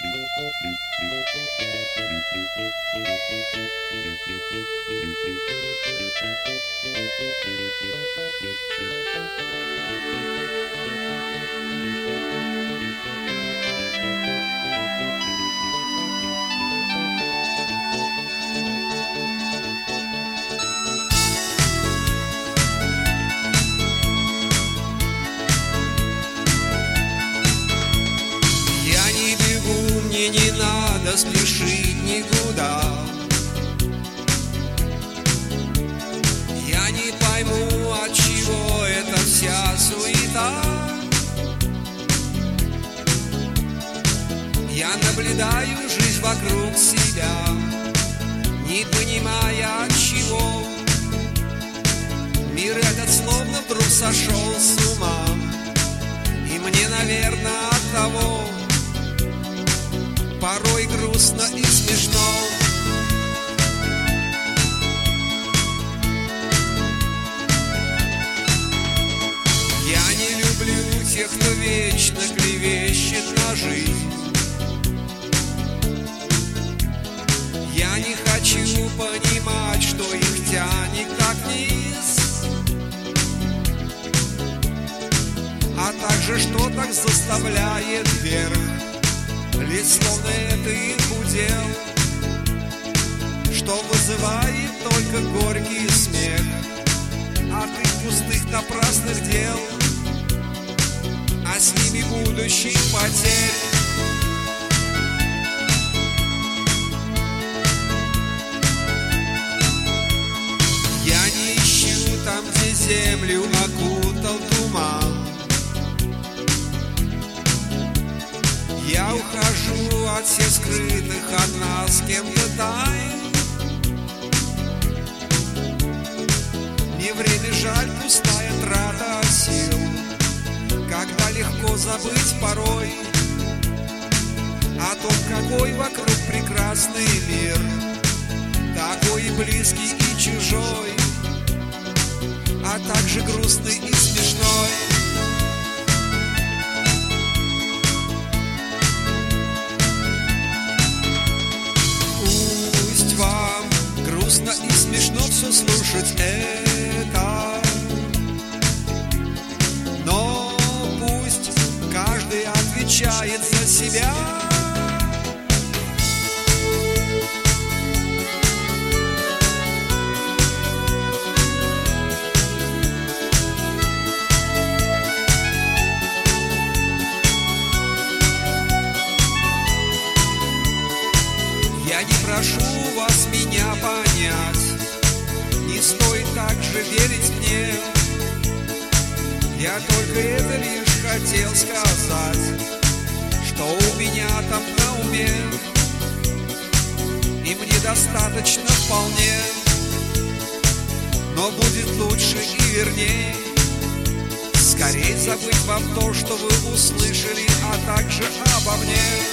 Thank you. Надо спешить никуда. Я не пойму, от чего эта вся суета. Я наблюдаю жизнь вокруг себя Не понимая от чего. Мир этот словно вдруг сошел Порой грустно и смешно. Я не люблю тех, кто вечно клевещет на жизнь. Я не хочу понимать, что их тянет так вниз. А также, что так заставляет вверх Ведь словно это их удел Что вызывает только горький смех. От их пустых напрасных дел А с ними будущих потерь. Там, где землю окутал туман. Я ухожу всех скрытых от нас кем-то тайн. Не время жаль, пустая трата сил. Когда легко забыть порой О том, какой вокруг прекрасный мир Такой и близкий, и чужой А также грустный и грустно и смешно все слушать это. Но пусть каждый отвечает за себя Я только это лишь хотел сказать Что у меня там на уме И мне достаточно вполне Но будет лучше и вернее Скорей забыть вам то, что вы услышали, а также обо мне.